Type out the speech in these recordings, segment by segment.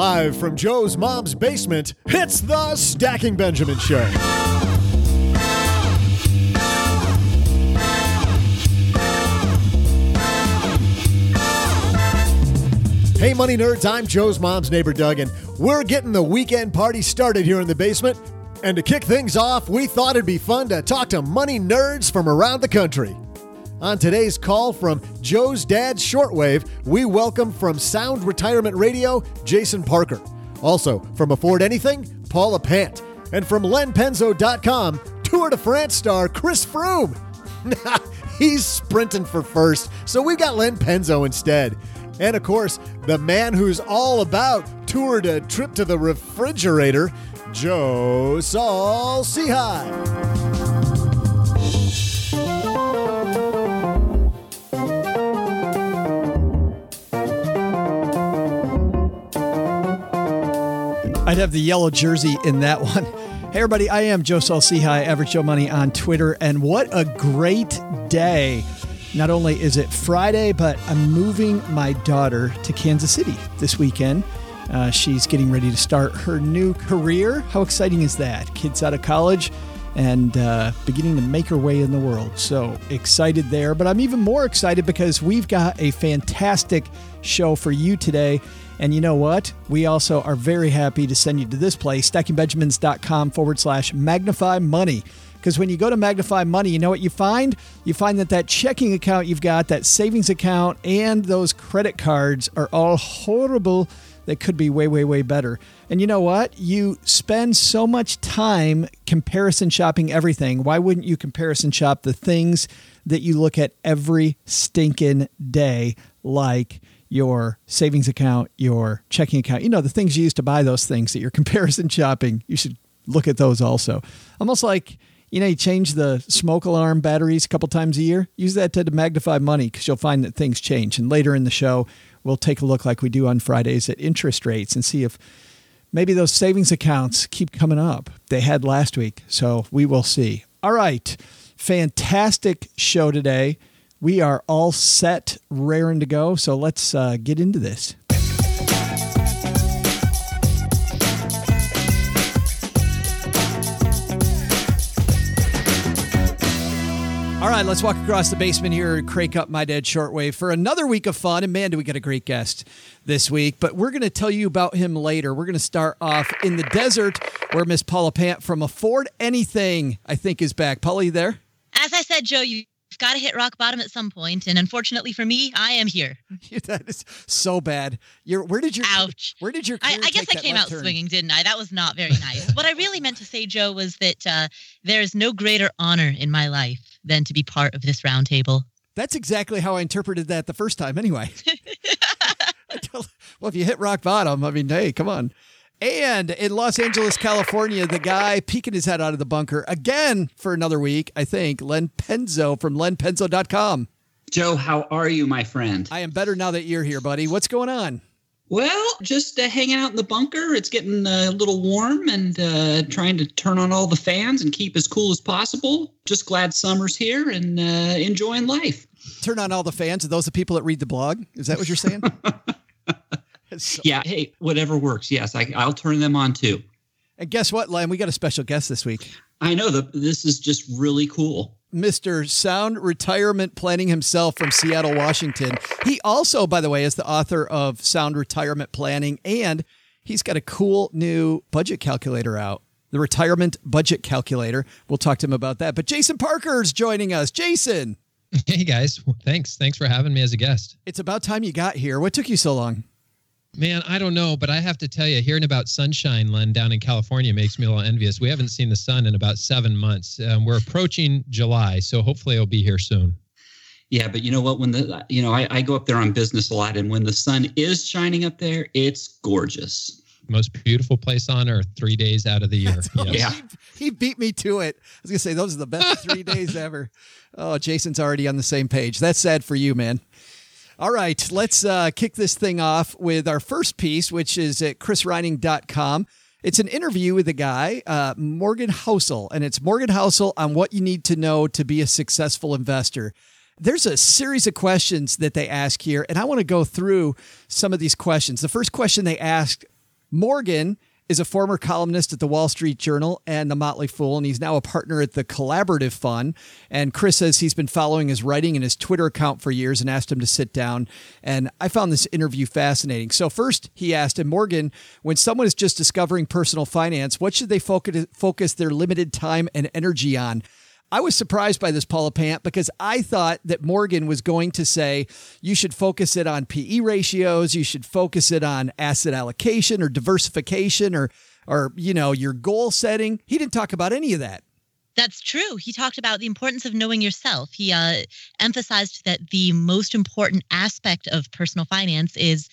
Live from Joe's mom's basement, it's the Stacking Benjamin Show. Hey, money nerds, I'm Joe's mom's neighbor, Doug, and we're getting the weekend party started here in the basement. And to kick things off, we thought it'd be fun to talk to money nerds from around the country. On today's call from Joe's Dad's Shortwave, we welcome from Sound Retirement Radio, Jason Parker. Also, from Afford Anything, Paula Pant. And from LenPenzo.com, Tour de France star Chris Froome. He's sprinting for first, so we've got Len Penzo instead. And of course, the man who's all about tour to trip to the refrigerator, Joe Saul Sehy. I'd have the yellow jersey in that one. Hey, everybody, I am Joe Sehy, Average Joe Money on Twitter, and what a great day. Not only is it Friday, but I'm moving my daughter to Kansas City this weekend. Uh, she's getting ready to start her new career. How exciting is that? Kids out of college and uh, beginning to make her way in the world. So excited there. But I'm even more excited because we've got a fantastic show for you today. And you know what? We also are very happy to send you to this place, stackingbenjamins.com forward slash magnify money. Because when you go to Magnify Money, you know what you find? You find that that checking account you've got, that savings account, and those credit cards are all horrible. They could be way, way, way better. And you know what? You spend so much time comparison shopping everything. Why wouldn't you comparison shop the things that you look at every stinking day, like your savings account, your checking account? You know, the things you use to buy those things that you're comparison shopping. You should look at those also. Almost like you know, you change the smoke alarm batteries a couple times a year. Use that to magnify money because you'll find that things change. And later in the show, we'll take a look, like we do on Fridays, at interest rates and see if maybe those savings accounts keep coming up. They had last week, so we will see. All right, fantastic show today. We are all set, raring to go. So let's uh, get into this. All right, let's walk across the basement here and crank up my dead shortwave for another week of fun. And man, do we get a great guest this week. But we're going to tell you about him later. We're going to start off in the desert where Miss Paula Pant from Afford Anything, I think, is back. Paula, you there? As I said, Joe, you've got to hit rock bottom at some point, and unfortunately for me, I am here. that is so bad. You're, where did your ouch? Where did your I, I guess I came out turn? swinging, didn't I? That was not very nice. what I really meant to say, Joe, was that uh, there is no greater honor in my life than to be part of this roundtable. That's exactly how I interpreted that the first time. Anyway, well, if you hit rock bottom, I mean, hey, come on. And in Los Angeles, California, the guy peeking his head out of the bunker again for another week, I think, Len Penzo from lenpenzo.com. Joe, how are you, my friend? I am better now that you're here, buddy. What's going on? Well, just uh, hanging out in the bunker. It's getting uh, a little warm and uh, trying to turn on all the fans and keep as cool as possible. Just glad summer's here and uh, enjoying life. Turn on all the fans. Are those the people that read the blog? Is that what you're saying? so- yeah. Hey, whatever works. Yes, I, I'll turn them on too. And guess what, Len? We got a special guest this week. I know that this is just really cool. Mr. Sound Retirement Planning himself from Seattle, Washington. He also, by the way, is the author of Sound Retirement Planning, and he's got a cool new budget calculator out. The retirement budget calculator. We'll talk to him about that. But Jason Parker's joining us. Jason. Hey guys, thanks. Thanks for having me as a guest. It's about time you got here. What took you so long? Man, I don't know, but I have to tell you, hearing about sunshine, Len, down in California makes me a little envious. We haven't seen the sun in about seven months. Um, we're approaching July, so hopefully it'll be here soon. Yeah, but you know what? When the you know I, I go up there on business a lot, and when the sun is shining up there, it's gorgeous. Most beautiful place on earth, three days out of the year. Yes. Yeah. He, he beat me to it. I was gonna say those are the best three days ever. Oh, Jason's already on the same page. That's sad for you, man. All right, let's uh, kick this thing off with our first piece, which is at chrisreining.com. It's an interview with a guy, uh, Morgan Housel, and it's Morgan Housel on what you need to know to be a successful investor. There's a series of questions that they ask here, and I want to go through some of these questions. The first question they asked Morgan is a former columnist at the Wall Street Journal and the Motley Fool, and he's now a partner at the Collaborative Fund. And Chris says he's been following his writing and his Twitter account for years and asked him to sit down. And I found this interview fascinating. So, first, he asked him, Morgan, when someone is just discovering personal finance, what should they focus, focus their limited time and energy on? I was surprised by this, Paula Pant, because I thought that Morgan was going to say you should focus it on PE ratios, you should focus it on asset allocation or diversification or or you know your goal setting. He didn't talk about any of that. That's true. He talked about the importance of knowing yourself. He uh, emphasized that the most important aspect of personal finance is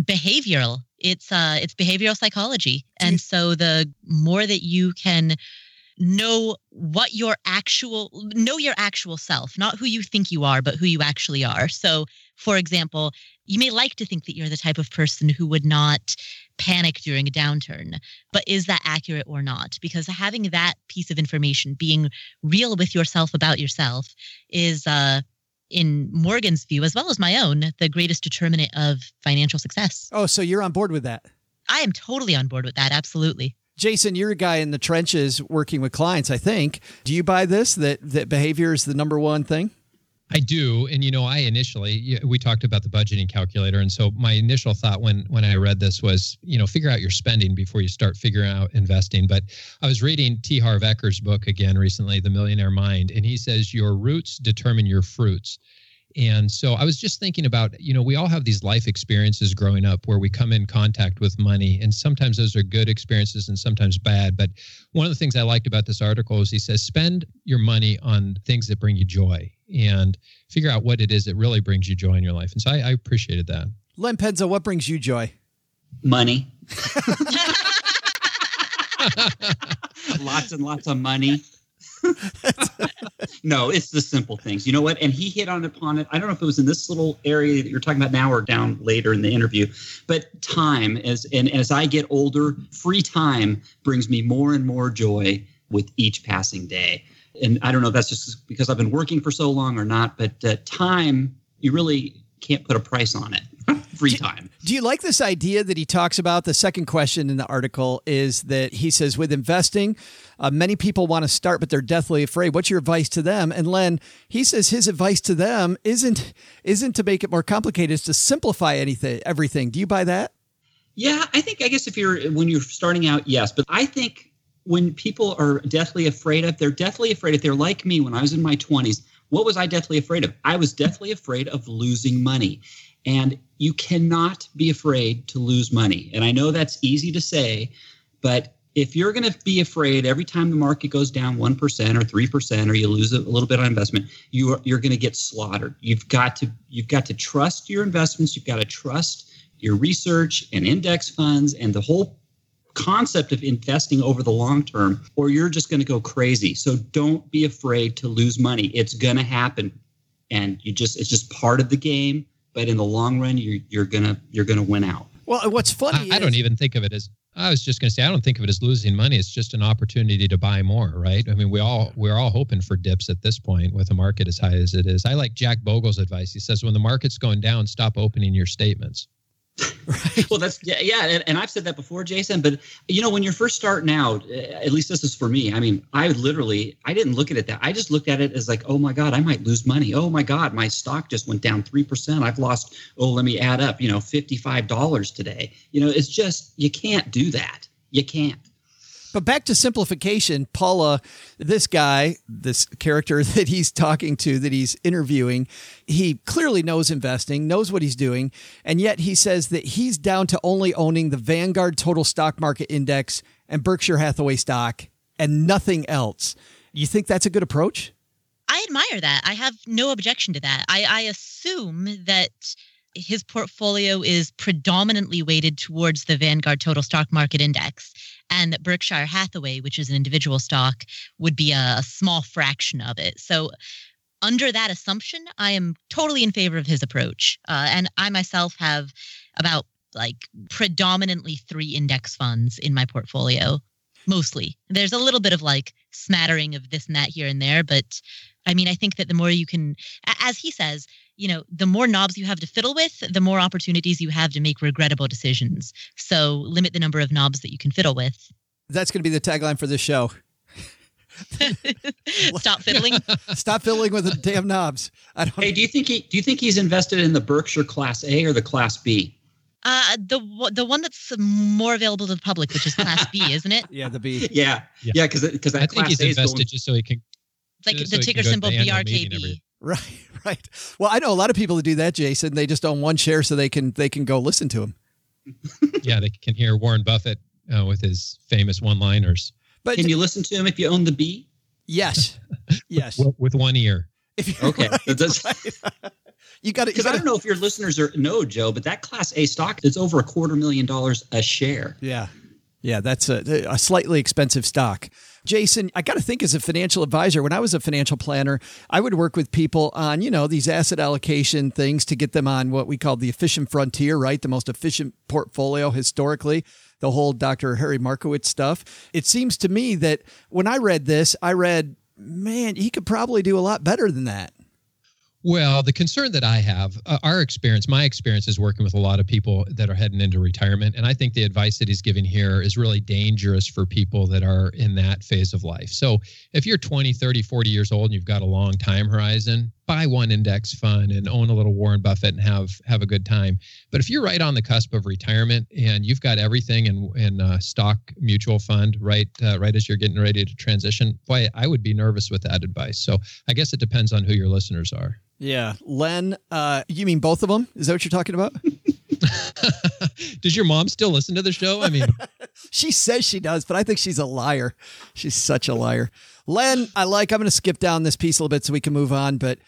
behavioral. It's uh, it's behavioral psychology, and so the more that you can know what your actual know your actual self not who you think you are but who you actually are so for example you may like to think that you're the type of person who would not panic during a downturn but is that accurate or not because having that piece of information being real with yourself about yourself is uh in Morgan's view, as well as my own, the greatest determinant of financial success. Oh, so you're on board with that? I am totally on board with that. Absolutely. Jason, you're a guy in the trenches working with clients, I think. Do you buy this that that behavior is the number one thing? I do, and you know, I initially we talked about the budgeting calculator, and so my initial thought when when I read this was, you know, figure out your spending before you start figuring out investing. But I was reading T. Harv Eker's book again recently, The Millionaire Mind, and he says your roots determine your fruits. And so I was just thinking about, you know, we all have these life experiences growing up where we come in contact with money, and sometimes those are good experiences and sometimes bad. But one of the things I liked about this article is he says, spend your money on things that bring you joy and figure out what it is that really brings you joy in your life. And so I, I appreciated that. Len Penzo, what brings you joy? Money. lots and lots of money. no, it's the simple things. You know what? And he hit on upon it. I don't know if it was in this little area that you're talking about now or down later in the interview, but time as and as I get older, free time brings me more and more joy with each passing day. And I don't know if that's just because I've been working for so long or not, but uh, time you really can't put a price on it. free time. Do you like this idea that he talks about? The second question in the article is that he says, with investing, uh, many people want to start, but they're deathly afraid. What's your advice to them? And Len, he says his advice to them isn't isn't to make it more complicated; it's to simplify anything, everything. Do you buy that? Yeah, I think I guess if you're when you're starting out, yes, but I think when people are deathly afraid of, they're deathly afraid. If they're like me when I was in my 20s, what was I deathly afraid of? I was deathly afraid of losing money. And you cannot be afraid to lose money. And I know that's easy to say, but if you're going to be afraid every time the market goes down 1% or 3% or you lose a little bit on investment, you are, you're going to get slaughtered. You've got to you've got to trust your investments, you've got to trust your research and index funds and the whole concept of investing over the long term or you're just going to go crazy. So don't be afraid to lose money. It's going to happen and you just it's just part of the game but in the long run, you're you're gonna you're gonna win out. Well, what's funny? I, I don't even think of it as. I was just going to say I don't think of it as losing money. It's just an opportunity to buy more, right? I mean, we all we're all hoping for dips at this point with the market as high as it is. I like Jack Bogle's advice. He says when the market's going down, stop opening your statements. Right. Well, that's yeah, yeah, and, and I've said that before, Jason. But you know, when you're first starting out, at least this is for me. I mean, I literally, I didn't look at it that. I just looked at it as like, oh my god, I might lose money. Oh my god, my stock just went down three percent. I've lost. Oh, let me add up. You know, fifty five dollars today. You know, it's just you can't do that. You can't. But back to simplification, Paula, this guy, this character that he's talking to, that he's interviewing, he clearly knows investing, knows what he's doing, and yet he says that he's down to only owning the Vanguard Total Stock Market Index and Berkshire Hathaway stock and nothing else. You think that's a good approach? I admire that. I have no objection to that. I, I assume that his portfolio is predominantly weighted towards the Vanguard Total Stock Market Index, and that Berkshire Hathaway, which is an individual stock, would be a, a small fraction of it. So, under that assumption, I am totally in favor of his approach. Uh, and I myself have about like predominantly three index funds in my portfolio, mostly. There's a little bit of like smattering of this and that here and there, but I mean, I think that the more you can, as he says, you know, the more knobs you have to fiddle with, the more opportunities you have to make regrettable decisions. So limit the number of knobs that you can fiddle with. That's going to be the tagline for this show. Stop fiddling. Stop fiddling with the damn knobs. I don't. Hey, do you think he do you think he's invested in the Berkshire Class A or the Class B? Uh, the the one that's more available to the public, which is Class B, isn't it? Yeah, the B. Yeah, Yeah. yeah, because because I think Class he's A invested going, just so he can. Like so the he ticker can go to symbol the annual meeting BRKB. Right, right. Well, I know a lot of people that do that, Jason. They just own one share so they can they can go listen to him. Yeah, they can hear Warren Buffett uh, with his famous one-liners But Can you listen to him if you own the B? yes, yes. w- with one ear. If Okay, that does- you got to. Because I don't know if your listeners are know, Joe, but that Class A stock is over a quarter million dollars a share. Yeah. Yeah, that's a, a slightly expensive stock. Jason, I got to think as a financial advisor, when I was a financial planner, I would work with people on, you know, these asset allocation things to get them on what we call the efficient frontier, right? The most efficient portfolio historically, the whole Dr. Harry Markowitz stuff. It seems to me that when I read this, I read, man, he could probably do a lot better than that. Well, the concern that I have, uh, our experience, my experience is working with a lot of people that are heading into retirement. And I think the advice that he's giving here is really dangerous for people that are in that phase of life. So if you're 20, 30, 40 years old and you've got a long time horizon, buy one index fund and own a little Warren Buffett and have have a good time. But if you're right on the cusp of retirement and you've got everything in in a stock mutual fund right uh, right as you're getting ready to transition, boy, I would be nervous with that advice. So I guess it depends on who your listeners are. Yeah. Len, uh, you mean both of them? Is that what you're talking about? Does your mom still listen to the show? I mean, She says she does, but I think she's a liar. She's such a liar. Len, I like, I'm going to skip down this piece a little bit so we can move on, but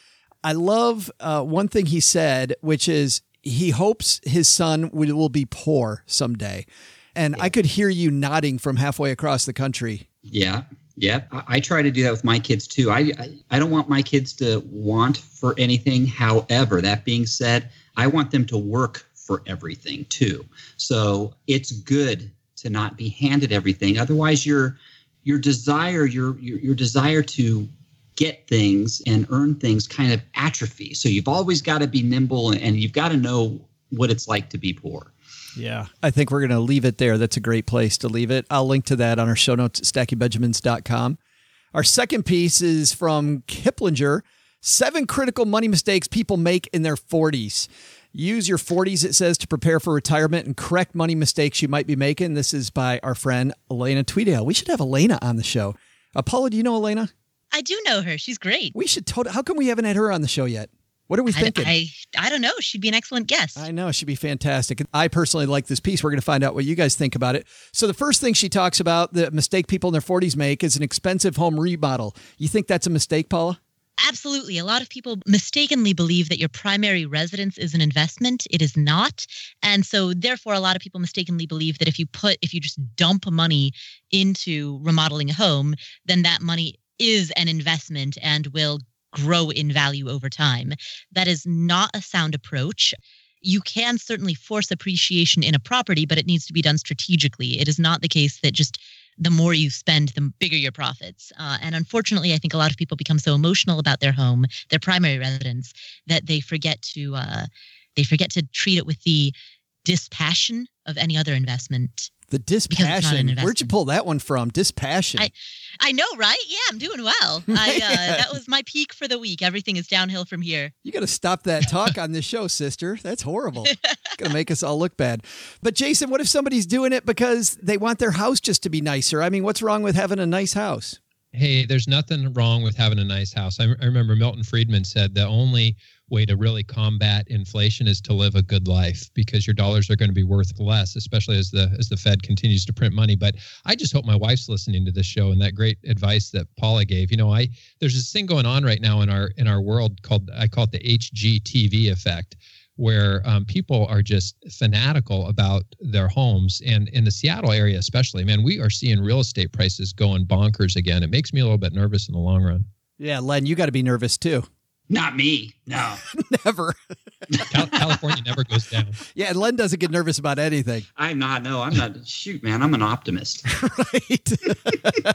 I love uh, one thing he said, which is he hopes his son will, will be poor someday. And I could hear you nodding from halfway across the country. Yeah, yeah. I, I try to do that with my kids too. I, I I don't want my kids to want for anything. However, that being said, I want them to work for everything too. So it's good to not be handed everything. Otherwise, your your desire your your, your desire to get things and earn things kind of atrophy. So you've always got to be nimble and you've got to know what it's like to be poor. Yeah. I think we're going to leave it there. That's a great place to leave it. I'll link to that on our show notes at stackingbenjamins.com. Our second piece is from Kiplinger Seven critical money mistakes people make in their 40s. Use your 40s, it says, to prepare for retirement and correct money mistakes you might be making. This is by our friend Elena Tweedale. We should have Elena on the show. Apollo, do you know Elena? I do know her. She's great. We should totally. How come we haven't had her on the show yet? What are we I, thinking? I, I don't know. She'd be an excellent guest. I know she'd be fantastic. I personally like this piece. We're going to find out what you guys think about it. So the first thing she talks about, the mistake people in their 40s make, is an expensive home remodel. You think that's a mistake, Paula? Absolutely. A lot of people mistakenly believe that your primary residence is an investment. It is not. And so therefore a lot of people mistakenly believe that if you put if you just dump money into remodeling a home, then that money is an investment and will grow in value over time. That is not a sound approach. You can certainly force appreciation in a property, but it needs to be done strategically. It is not the case that just the more you spend, the bigger your profits. Uh, and unfortunately, I think a lot of people become so emotional about their home, their primary residence, that they forget to uh, they forget to treat it with the dispassion of any other investment. The Because it's not an dispassion. Where'd you pull that one from? Dispassion. I- I know, right? Yeah, I'm doing well. I uh, that was my peak for the week. Everything is downhill from here. You got to stop that talk on this show, sister. That's horrible. Going to make us all look bad. But Jason, what if somebody's doing it because they want their house just to be nicer? I mean, what's wrong with having a nice house? Hey, there's nothing wrong with having a nice house. I, I remember Milton Friedman said the only way to really combat inflation is to live a good life because your dollars are going to be worth less, especially as the as the Fed continues to print money. But I just hope my wife's listening to this show and that great advice that Paula gave. You know, I there's this thing going on right now in our in our world called I call it the HGTV effect where um, people are just fanatical about their homes and in the seattle area especially man we are seeing real estate prices going bonkers again it makes me a little bit nervous in the long run Yeah, Len, you got to be nervous too. Not me. No. Never. Cal- california never goes down Yeah, and Len doesn't get nervous about anything. I'm not. No, I'm not. Shoot, man. I'm an optimist. Right.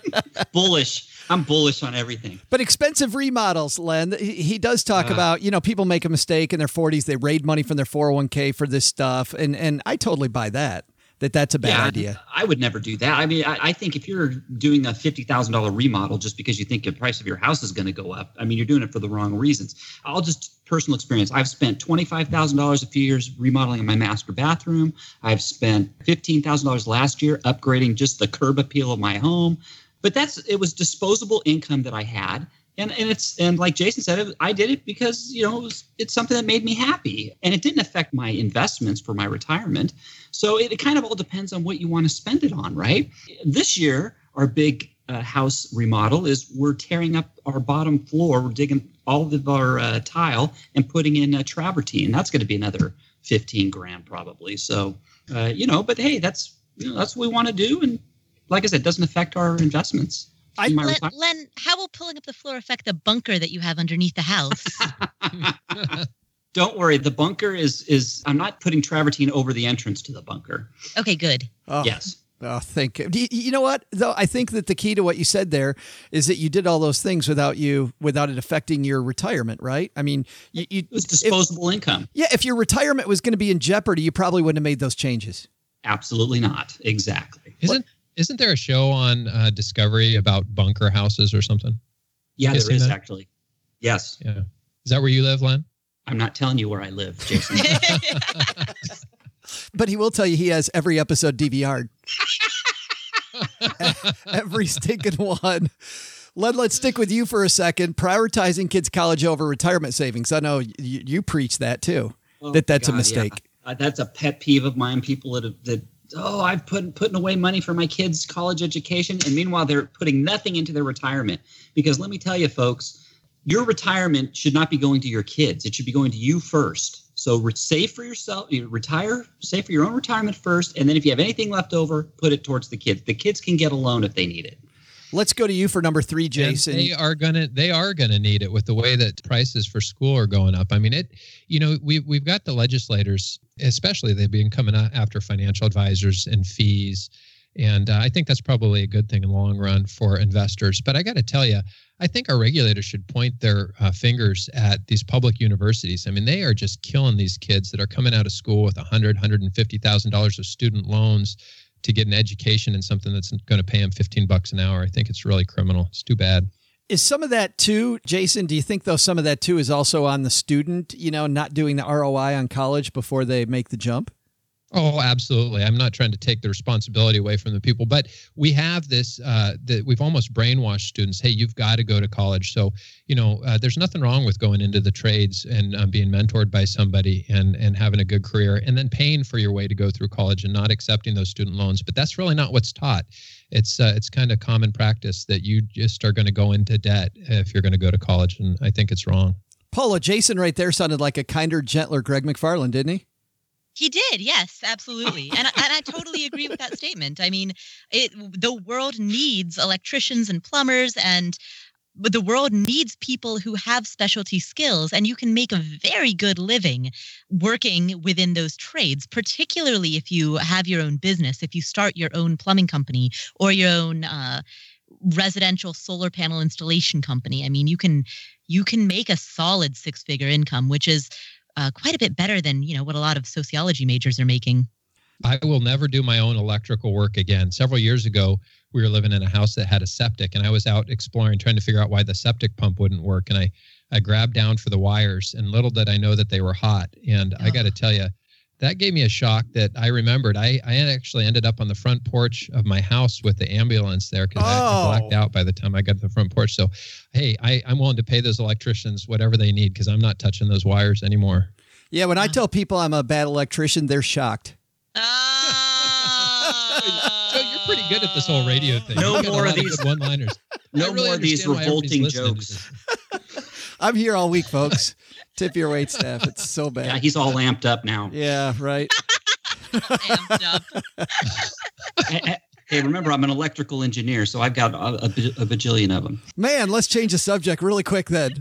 bullish. I'm bullish on everything. but expensive remodels, Len. He, he does talk Ah. about, you know, people make a mistake in their 40s, they raid money from their 401k for this stuff. And and I totally buy that. That that's a bad yeah, idea. I would never do that. I mean, I, I think if you're doing a fifty thousand dollar remodel just because you think the price of your house is going to go up, I mean, you're doing it for the wrong reasons. I'll just personal experience. I've spent twenty five thousand dollars a few years remodeling my master bathroom. I've spent fifteen thousand dollars last year upgrading just the curb appeal of my home. But that's it was disposable income that I had. And, and it's and like Jason said, it, I did it because you know it was, it's something that made me happy, and it didn't affect my investments for my retirement. So it, it kind of all depends on what you want to spend it on, right? This year, our big uh, house remodel is we're tearing up our bottom floor. We're digging all of our uh, tile and putting in a travertine. That's going to be another 15 grand probably. So, uh, you know, but hey, that's, you know, that's what we want to do. And like I said, doesn't affect our investments. I- in my Len, retirement. Len, how will pulling up the floor affect the bunker that you have underneath the house? Don't worry. The bunker is, is I'm not putting travertine over the entrance to the bunker. okay, good. Oh, Yes. Oh, thank you. You. You know what? Though I think that the key to what you said there is that you did all those things without you without it affecting your retirement, right? I mean, you, you It was disposable income. yeah. If your retirement was going to be in jeopardy, you probably wouldn't have made those changes. Absolutely not. Exactly. isn't isn't there a show on uh, discovery about bunker houses or something Yeah, You there seen is that? actually. Yes. yeah is that where you live len I'm not telling you where I live, Jason. But he will tell you he has every episode DVR'd. every stinking one. Let, let's stick with you for a second. Prioritizing kids' college over retirement savings. I know you, you preach that too. Oh, that that's a mistake. yeah. Uh, that's a pet peeve of mine. People that have, that oh, I've put putting away money for my kids' college education, and meanwhile they're putting nothing into their retirement. Because let me tell you, folks, your retirement should not be going to your kids. It should be going to you first. So re- save for yourself, you retire, save for your own retirement first, and then if you have anything left over, put it towards the kids. The kids can get a loan if they need it. Let's go to you for number three, And Jason. they are gonna they are gonna need it with the way that prices for school are going up. I mean, it. You know, we we've got the legislators, especially they've been coming after financial advisors and fees, and uh, I think that's probably a good thing in the long run for investors. But I got to tell you, I think our regulators should point their uh, fingers at these public universities. I mean, they are just killing these kids that are coming out of school with a hundred, hundred and fifty thousand dollars of student loans to get an education in something that's going to pay them 15 bucks an hour. I think it's really criminal. It's too bad. Is some of that too, Jason? Do you think though some of that too is also on the student? You know, not doing the ROI on college before they make the jump. Oh, absolutely. I'm not trying to take the responsibility away from the people, but we have this uh, that we've almost brainwashed students. Hey, you've got to go to college. So, you know, uh, there's nothing wrong with going into the trades and uh, being mentored by somebody and and having a good career, and then paying for your way to go through college and not accepting those student loans. But that's really not what's taught. It's uh, it's kind of common practice that you just are going to go into debt if you're going to go to college, and I think it's wrong. Paula, Jason right there sounded like a kinder, gentler Greg McFarland, didn't he? He did, yes, absolutely, and I- and I totally agree with that statement. I mean, it the world needs electricians and plumbers, and the world needs people who have specialty skills, and you can make a very good living working within those trades. Particularly if you have your own business, if you start your own plumbing company or your own uh, residential solar panel installation company. I mean, you can you can make a solid six figure income, which is uh, quite a bit better than you know what a lot of sociology majors are making. I will never do my own electrical work again. Several years ago, we were living in a house that had a septic, and I was out exploring, trying to figure out why the septic pump wouldn't work. And I, I grabbed down for the wires, and little did I know that they were hot. And I got to tell you, that gave me a shock that I remembered. I, I actually ended up on the front porch of my house with the ambulance there because I Oh. blacked out by the time I got to the front porch. So, hey, I, I'm willing to pay those electricians whatever they need because I'm not touching those wires anymore. Yeah, when I tell people I'm a bad electrician, they're shocked. So ah. you're pretty good at this whole radio thing. No You got a more of these- one-liners. No really more of these understand why everybody's revolting jokes. This. I'm here all week, folks. Tip your wait staff. It's so bad. Yeah, he's all amped up now. Yeah, right. Amped up. Eh, hey, remember, I'm an electrical engineer, so I've got a, a, a bajillion of them. Man, let's change the subject really quick then.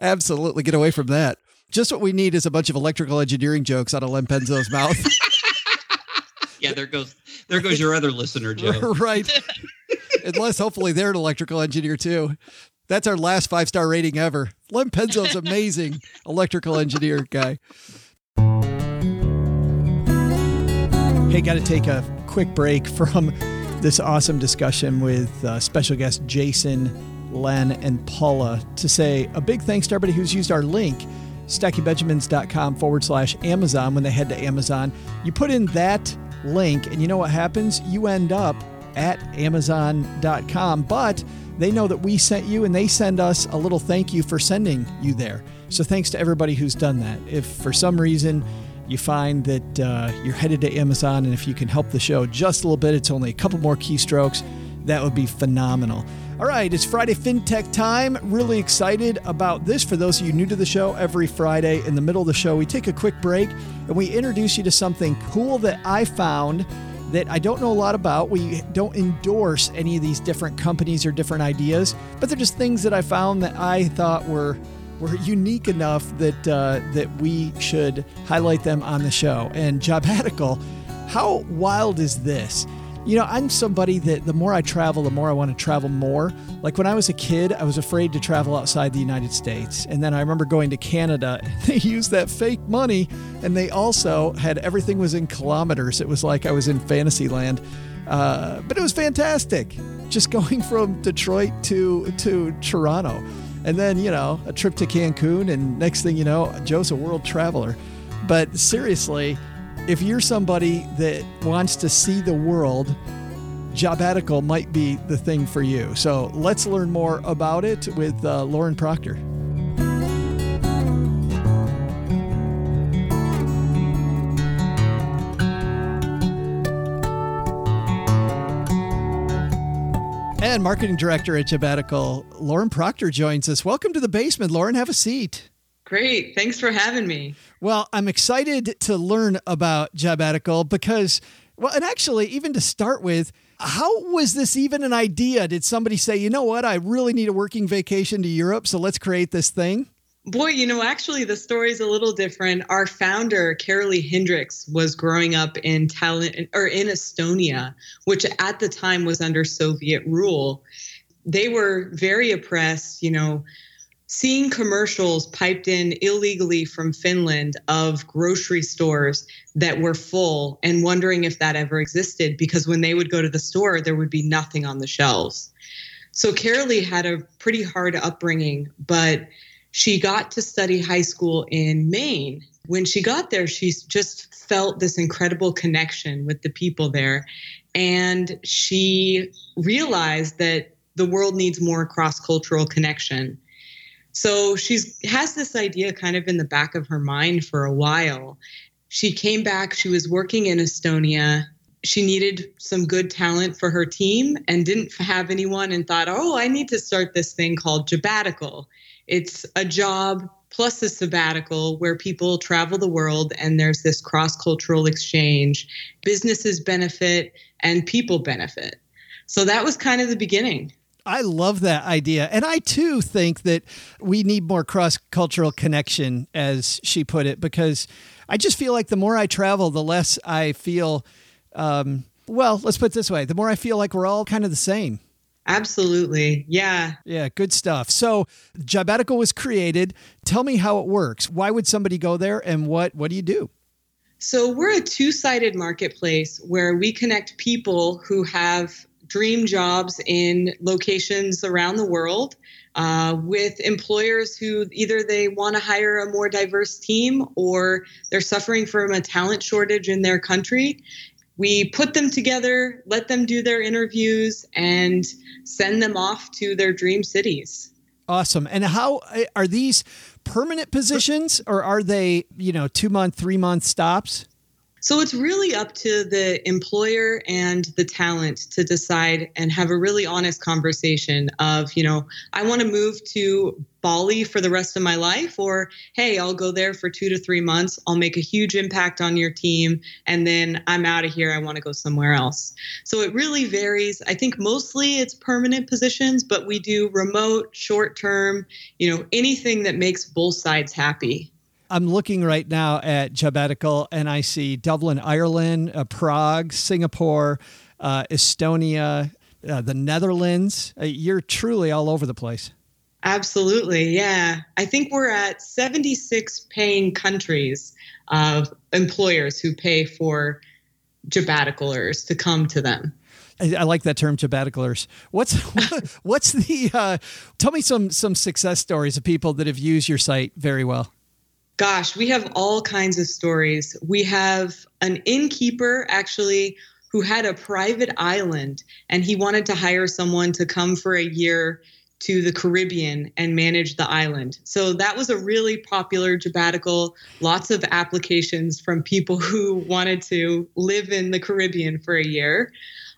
Absolutely get away from that. Just what we need is a bunch of electrical engineering jokes out of Len Penzo's mouth. Yeah, there goes there goes your other listener, Joe. right. Unless hopefully they're an electrical engineer too. That's our last five star rating ever. Len Penzo's amazing electrical engineer guy. Hey, got to take a quick break from this awesome discussion with uh, special guest Jason, Len, and Paula to say a big thanks to everybody who's used our link, stackybenjamins.com forward slash Amazon when they head to Amazon. You put in that link, and you know what happens? You end up at amazon.com, but they know that we sent you and they send us a little thank you for sending you there. So thanks to everybody who's done that. If for some reason you find that uh, you're headed to Amazon and if you can help the show just a little bit, it's only a couple more keystrokes, that would be phenomenal. All right, it's Friday FinTech time. Really excited about this. For those of you new to the show, every Friday in the middle of the show, we take a quick break and we introduce you to something cool that I found that I don't know a lot about. We don't endorse any of these different companies or different ideas, but they're just things that I found that I thought were were unique enough that uh, that we should highlight them on the show. And Jobbatical, how wild is this? You know, I'm somebody that the more I travel, the more I want to travel more. Like when I was a kid, I was afraid to travel outside the United States. And then I remember going to Canada. They used that fake money and they also had everything was in kilometers. It was like I was in Fantasyland. Uh, but it was fantastic. Just going from Detroit to to Toronto. And then, you know, a trip to Cancun and next thing you know, Joe's a world traveler. But seriously, if you're somebody that wants to see the world, Jobbatical might be the thing for you. So let's learn more about it with uh, Lauren Proctor. And marketing director at Jobbatical, Lauren Proctor joins us. Welcome to the basement, Lauren. Have a seat. Great. Thanks for having me. Well, I'm excited to learn about Jobbatical because, well, and actually, even to start with, how was this even an idea? Did somebody say, you know what, I really need a working vacation to Europe, so let's create this thing? Boy, you know, actually, the story's a little different. Our founder, Karoli Hindriks, was growing up in Tallinn or in Estonia, which at the time was under Soviet rule. They were very oppressed, you know, seeing commercials piped in illegally from Finland of grocery stores that were full and wondering if that ever existed because when they would go to the store, there would be nothing on the shelves. So Karoli had a pretty hard upbringing, but she got to study high school in Maine. When she got there, she just felt this incredible connection with the people there. And she realized that the world needs more cross cultural connection. So she's has this idea kind of in the back of her mind for a while. She came back, she was working in Estonia. She needed some good talent for her team and didn't have anyone and thought, "Oh, I need to start this thing called Jobbatical." It's a job plus a sabbatical where people travel the world and there's this cross cultural exchange. Businesses benefit and people benefit. So that was kind of the beginning. I love that idea. And I too think that we need more cross cultural connection, as she put it, because I just feel like the more I travel, the less I feel, um, well, let's put it this way the more I feel like we're all kind of the same. Absolutely. Yeah. Yeah, good stuff. So, Jobbatical was created. Tell me how it works. Why would somebody go there and what what do you do? So, we're a two-sided marketplace where we connect people who have dream jobs in locations around the world uh, with employers who either they want to hire a more diverse team or they're suffering from a talent shortage in their country we put them together, let them do their interviews, and send them off to their dream cities. Awesome. And how are these permanent positions or are they, you know, two month, three month stops? So it's really up to the employer and the talent to decide and have a really honest conversation of, you know, I want to move to Bali for the rest of my life, or hey, I'll go there for two to three months. I'll make a huge impact on your team, and then I'm out of here. I want to go somewhere else. So it really varies. I think mostly it's permanent positions, but we do remote, short term, you know, anything that makes both sides happy. I'm looking right now at Jobbatical and I see Dublin, Ireland, uh, Prague, Singapore, uh, Estonia, uh, the Netherlands. Uh, you're truly all over the place. Absolutely. Yeah. I think we're at 76 paying countries of employers who pay for Jobbaticalers to come to them. I, like that term, Jobbaticalers. What's what's the? Uh, tell me some some success stories of people that have used your site very well. Gosh, we have all kinds of stories. We have an innkeeper actually who had a private island and he wanted to hire someone to come for a year to the Caribbean and manage the island. So that was a really popular Jobbatical, lots of applications from people who wanted to live in the Caribbean for a year.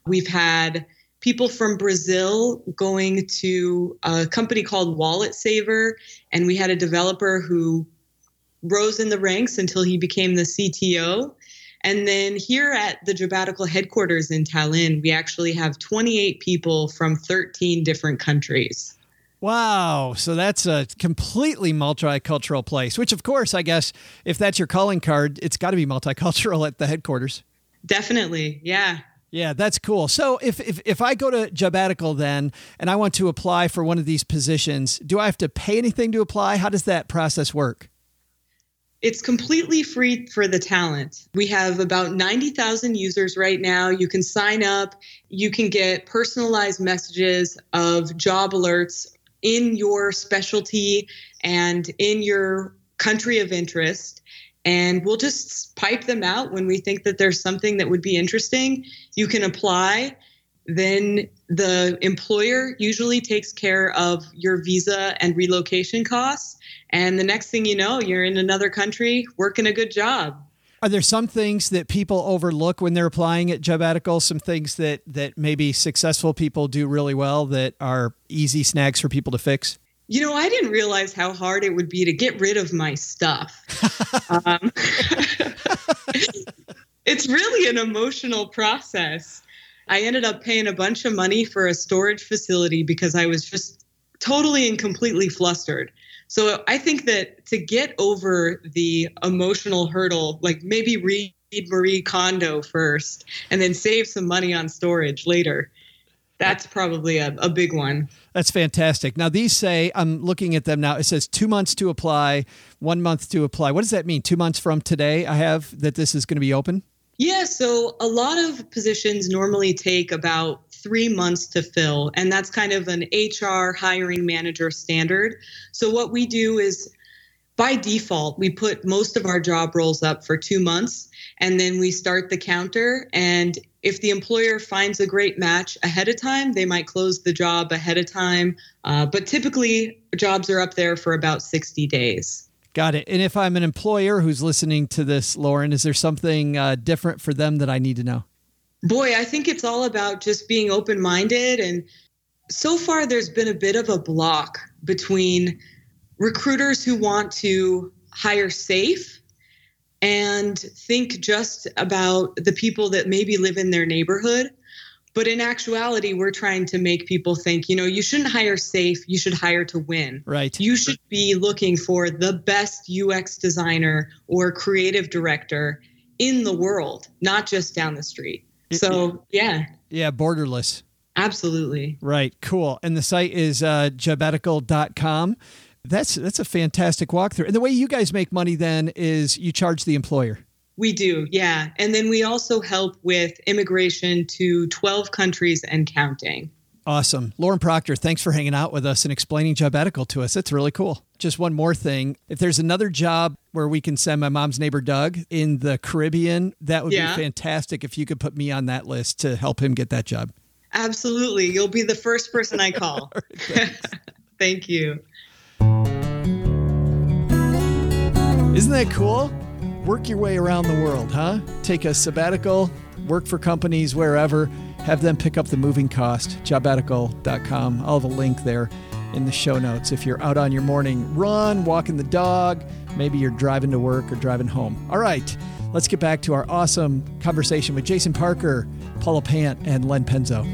We've had people from Brazil going to a company called Wallet Saver, and we had a developer who rose in the ranks until he became the CTO. And then here at the Jobbatical headquarters in Tallinn, we actually have 28 people from 13 different countries. Wow. So that's a completely multicultural place, which, of course, I guess if that's your calling card, it's got to be multicultural at the headquarters. Definitely. Yeah. Yeah, that's cool. So if, if if I go to Jobbatical then and I want to apply for one of these positions, do I have to pay anything to apply? How does that process work? It's completely free for the talent. We have about 90,000 users right now. You can sign up. You can get personalized messages of job alerts in your specialty and in your country of interest. And we'll just pipe them out when we think that there's something that would be interesting. You can apply. Then the employer usually takes care of your visa and relocation costs. And the next thing you know, you're in another country working a good job. Are there some things that people overlook when they're applying at Jobbatical? Some things that that maybe successful people do really well that are easy snags for people to fix? You know, I didn't realize how hard it would be to get rid of my stuff. um, it's really an emotional process. I ended up paying a bunch of money for a storage facility because I was just totally and completely flustered. So I think that to get over the emotional hurdle, like maybe read Marie Kondo first and then save some money on storage later. That's probably a, a big one. That's fantastic. Now, these say, I'm looking at them now, it says two months to apply, one month to apply. What does that mean? Two months from today, I have that this is going to be open? Yeah, so a lot of positions normally take about three months to fill, and that's kind of an HR hiring manager standard. So, what we do is by default, we put most of our job roles up for two months, and then we start the counter. And if the employer finds a great match ahead of time, they might close the job ahead of time. Uh, but typically, jobs are up there for about 60 days. Got it. And if I'm an employer who's listening to this, Lauren, is there something uh, different for them that I need to know? Boy, I think it's all about just being open minded. And so far, there's been a bit of a block between recruiters who want to hire safe and think just about the people that maybe live in their neighborhood but in actuality, we're trying to make people think, you know, you shouldn't hire safe, you should hire to win. Right. You should be looking for the best UX designer or creative director in the world, not just down the street. So, yeah. Yeah, borderless. Absolutely. Right. Cool. And the site is uh, jobbatical.com. That's that's a fantastic walkthrough. And the way you guys make money then is you charge the employer. We do, yeah. And then we also help with immigration to 12 countries and counting. Awesome. Lauren Proctor, thanks for hanging out with us and explaining Jobbatical to us. That's really cool. Just one more thing. If there's another job where we can send my mom's neighbor Doug in the Caribbean, that would Yeah. be fantastic if you could put me on that list to help him get that job. Absolutely. You'll be the first person I call. Thank you. Isn't that cool? Work your way around the world, huh? Take a sabbatical, work for companies wherever, have them pick up the moving cost. Jobbatical.com. I'll have a link there in the show notes. If you're out on your morning run, walking the dog, maybe you're driving to work or driving home. All right, let's get back to our awesome conversation with Jason Parker, Paula Pant, and Len Penzo.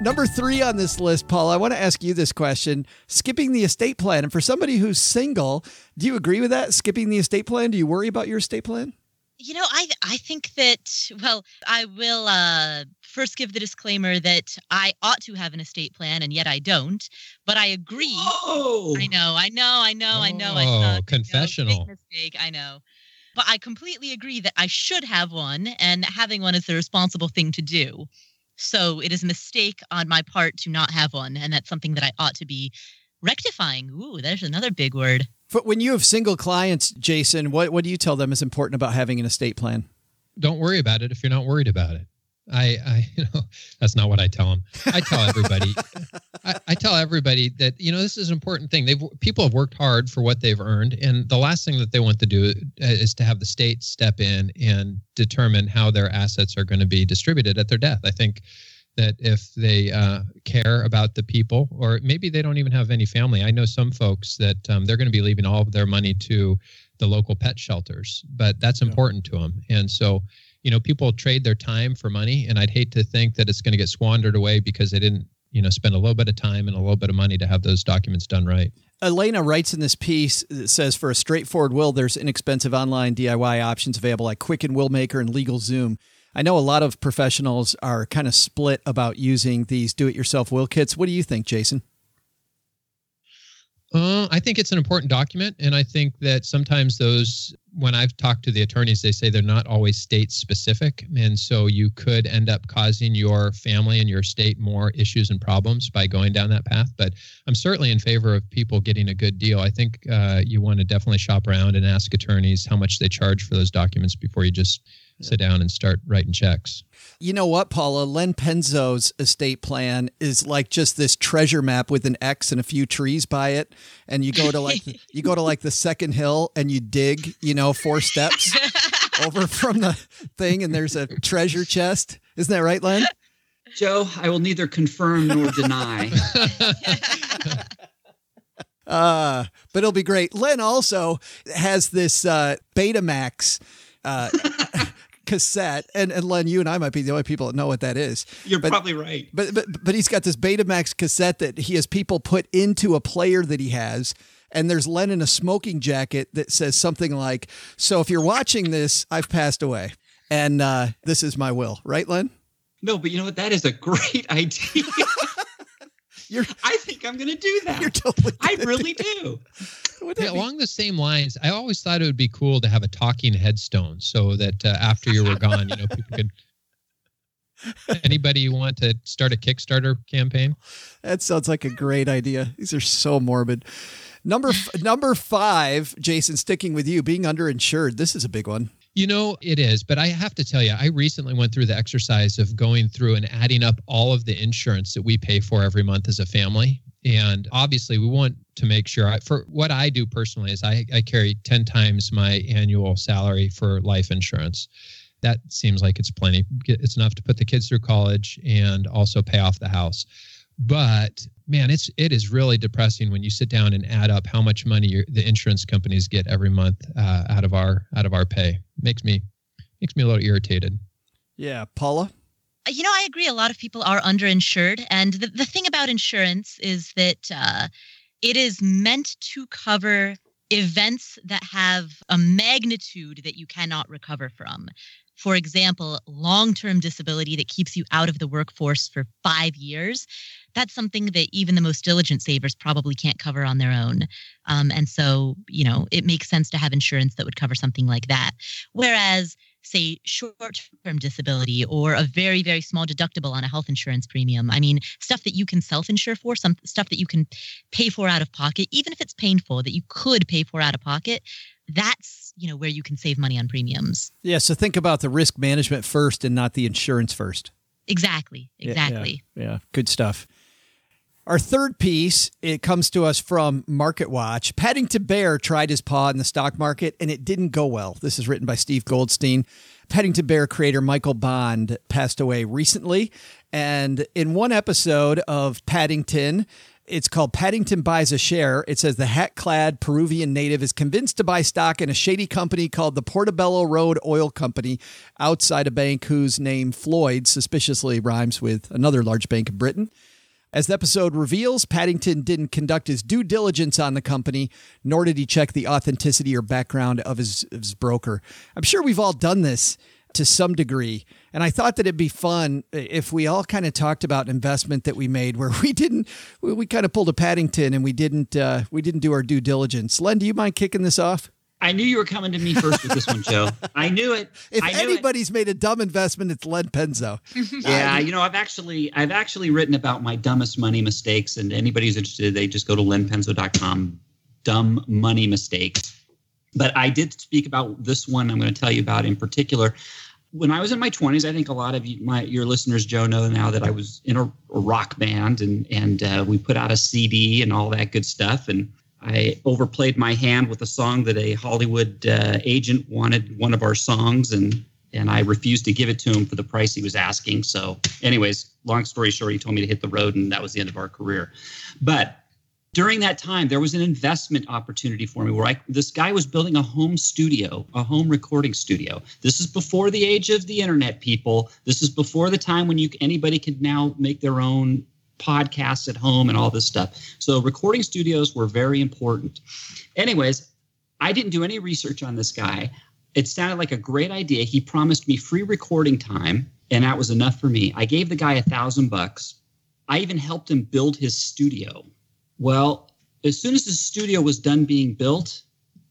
Number three on this list, Paul, I want to ask you this question. Skipping the estate plan. And for somebody who's single, do you agree with that? Skipping the estate plan? Do you worry about your estate plan? You know, I I think that well, I will uh first give the disclaimer that I ought to have an estate plan and yet I don't. But I agree. Oh, I know, I know, I know, I know. I Oh, suck, I know, confessional. big mistake, I know. But I completely agree that I should have one, and having one is the responsible thing to do. So it is a mistake on my part to not have one, and that's something that I ought to be rectifying. Ooh, there's another big word. But when you have single clients, Jason, what, what do you tell them is important about having an estate plan? Don't worry about it if you're not worried about it. I, I, you know, that's not what I tell them. I tell everybody, I, I tell everybody that you know this is an important thing. They've people have worked hard for what they've earned, and the last thing that they want to do uh, is to have the state step in and determine how their assets are going to be distributed at their death. I think that if they uh, care about the people, or maybe they don't even have any family. I know some folks that um, they're going to be leaving all of their money to the local pet shelters, but that's important to them, and so you know people trade their time for money and i'd hate to think that it's going to get squandered away because they didn't you know spend a little bit of time and a little bit of money to have those documents done right Elena writes in this piece that says for a straightforward will, there's inexpensive online DIY options available like Quicken Will Maker and Legal Zoom. I know a lot of professionals are kind of split about using these do it yourself will kits. What do you think, Jason? uh, i think it's an important document and i think that sometimes those when i've talked to the attorneys they say they're not always state specific and so you could end up causing your family and your state more issues and problems by going down that path but i'm certainly in favor of people getting a good deal i think uh, you want to definitely shop around and ask attorneys how much they charge for those documents before you just sit down and start writing checks You know what, Paula? Len Penzo's estate plan is like just this treasure map with an X and a few trees by it. And you go to like you go to like the second hill and you dig, you know, four steps over from the thing, and there's a treasure chest. Isn't that right, Len? Joe, I will neither confirm nor deny. Uh, but it'll be great. Len also has this uh, Betamax uh, cassette, and, and Len, you and I might be the only people that know what that is. You're But- probably right. But but but he's got this Betamax cassette that he has people put into a player that he has. And there's Len in a smoking jacket that says something like, "So if you're watching this, I've passed away, and uh, this is my will." Right, Len? No, but you know what? That is a great idea. You're I think I'm going to do that. you're totally. I really do do. Yeah, along the same lines, I always thought it would be cool to have a talking headstone so that uh, after you were gone, you know, people could. Anybody want to start a Kickstarter campaign? That sounds like a great idea. These are so morbid. Number f- number five, Jason. Sticking with you, being underinsured. This is a big one. You know, it is, but I have to tell you, I recently went through the exercise of going through and adding up all of the insurance that we pay for every month as a family. And obviously, we want to make sure, I, for what I do personally, is I, I carry 10 times my annual salary for life insurance. That seems like it's plenty. It's enough to put the kids through college and also pay off the house. But man, it's it is really depressing when you sit down and add up how much money your, the insurance companies get every month uh, out of our out of our pay. Makes me makes me a little irritated. Yeah, Paula. you know, I agree. A lot of people are underinsured. And the, the thing about insurance is that uh, it is meant to cover events that have a magnitude that you cannot recover from. For example, long term disability that keeps you out of the workforce for five years. That's something that even the most diligent savers probably can't cover on their own. Um, and so, you know, it makes sense to have insurance that would cover something like that. Whereas, say, short term disability or a very, very small deductible on a health insurance premium. I mean, stuff that you can self insure for, some stuff that you can pay for out of pocket, even if it's painful, that you could pay for out of pocket. That's you know where you can save money on premiums. Yeah, so think about the risk management first and not the insurance first. Exactly. Exactly. Yeah, yeah, yeah. good stuff. Our third piece, it comes to us from Market Watch. Paddington Bear tried his paw in the stock market and it didn't go well. This is written by Steve Goldstein. Paddington Bear creator Michael Bond passed away recently. And in one episode of Paddington, it's called Paddington Buys a Share. It says the hat clad Peruvian native is convinced to buy stock in a shady company called the Portobello Road Oil Company outside a bank whose name Floyd suspiciously rhymes with another large bank in Britain. As the episode reveals, Paddington didn't conduct his due diligence on the company, nor did he check the authenticity or background of his, of his broker. I'm sure we've all done this to some degree. And I thought that it'd be fun if we all kind of talked about an investment that we made where we didn't, we, we kind of pulled a Paddington and we didn't, uh, we didn't do our due diligence. Len, do you mind kicking this off? I knew you were coming to me first with this one, Joe. I knew it. If knew anybody's it. made a dumb investment, it's Len Penzo. yeah, you know, I've actually I've actually written about my dumbest money mistakes, and anybody who's interested, they just go to lenpenzo.com. Dumb money mistakes. But I did speak about this one. I'm going to tell you about in particular. When I was in my 20s, I think a lot of you, my your listeners, Joe, know now that I was in a, a rock band, and and uh, we put out a CD and all that good stuff, and I overplayed my hand with a song that a Hollywood uh, agent wanted one of our songs, and and I refused to give it to him for the price he was asking. So, anyways, long story short, he told me to hit the road, and that was the end of our career. But during that time, there was an investment opportunity for me where I, this guy was building a home studio, a home recording studio. This is before the age of the internet, people. This is before the time when you anybody could now make their own podcasts at home and all this stuff. So recording studios were very important. Anyways, I didn't do any research on this guy. It sounded like a great idea. He promised me free recording time, and that was enough for me. I gave the guy a thousand bucks. I even helped him build his studio. Well, as soon as the studio was done being built,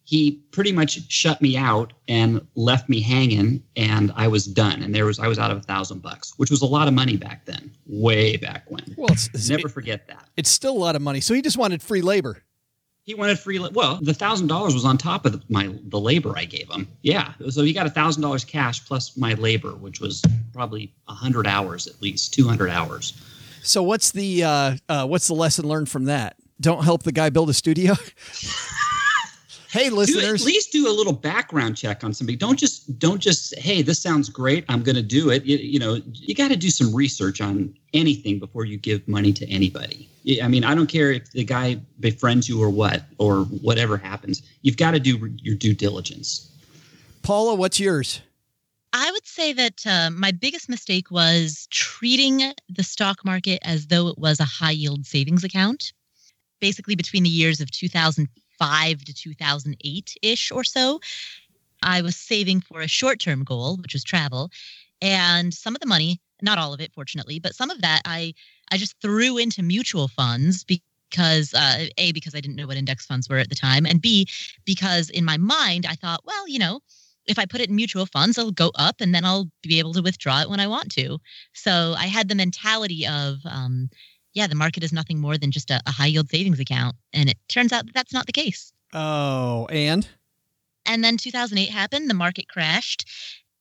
he pretty much shut me out and left me hanging and i was done. And there was i was out of a thousand bucks which was a lot of money back then way back when. Well never it, forget that. It's still a lot of money. So he just wanted free labor. He wanted free well the thousand dollars was on top of the, my the labor i gave him. Yeah. So he got a thousand dollars cash plus my labor which was probably a hundred hours at least 200 hours so what's the uh, uh, what's the lesson learned from that? Don't help the guy build a studio? Hey listeners do, at least do a little background check on somebody. Don't just don't just hey this sounds great. I'm going to do it. You, you know you got to do some research on anything before you give money to anybody. I mean i don't care if the guy befriends you or what or whatever happens. You've got to do your due diligence. Paula what's yours I would say that uh, my biggest mistake was treating the stock market as though it was a high yield savings account. Basically, between the years of 2005 to 2008 ish or so, I was saving for a short term goal, which was travel. And some of the money, not all of it, fortunately, but some of that I, I just threw into mutual funds because uh, a because I didn't know what index funds were at the time, and b because in my mind I thought, well, you know, if I put it in mutual funds, it'll go up, and then I'll be able to withdraw it when I want to. So I had the mentality of, um, yeah, the market is nothing more than just a, a high yield savings account. And it turns out that that's not the case. Oh, and? And then 2008 happened, the market crashed.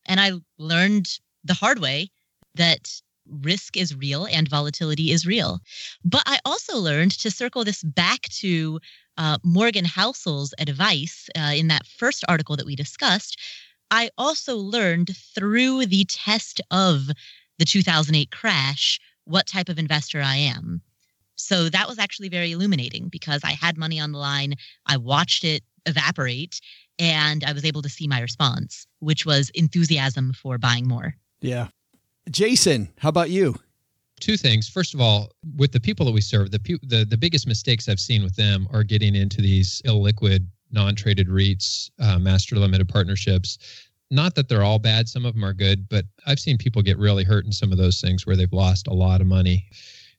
And I learned the hard way that risk is real and volatility is real. But I also learned to circle this back to uh, Morgan Housel's advice uh, in that first article that we discussed. I also learned through the test of the 2008 crash what type of investor I am. So that was actually very illuminating because I had money on the line. I watched it evaporate and I was able to see my response, which was enthusiasm for buying more. Yeah. Jason, how about you? Two things. First of all, with the people that we serve, the the the biggest mistakes I've seen with them are getting into these illiquid non-traded REITs, uh, master limited partnerships. Not that they're all bad; some of them are good, but I've seen people get really hurt in some of those things where they've lost a lot of money.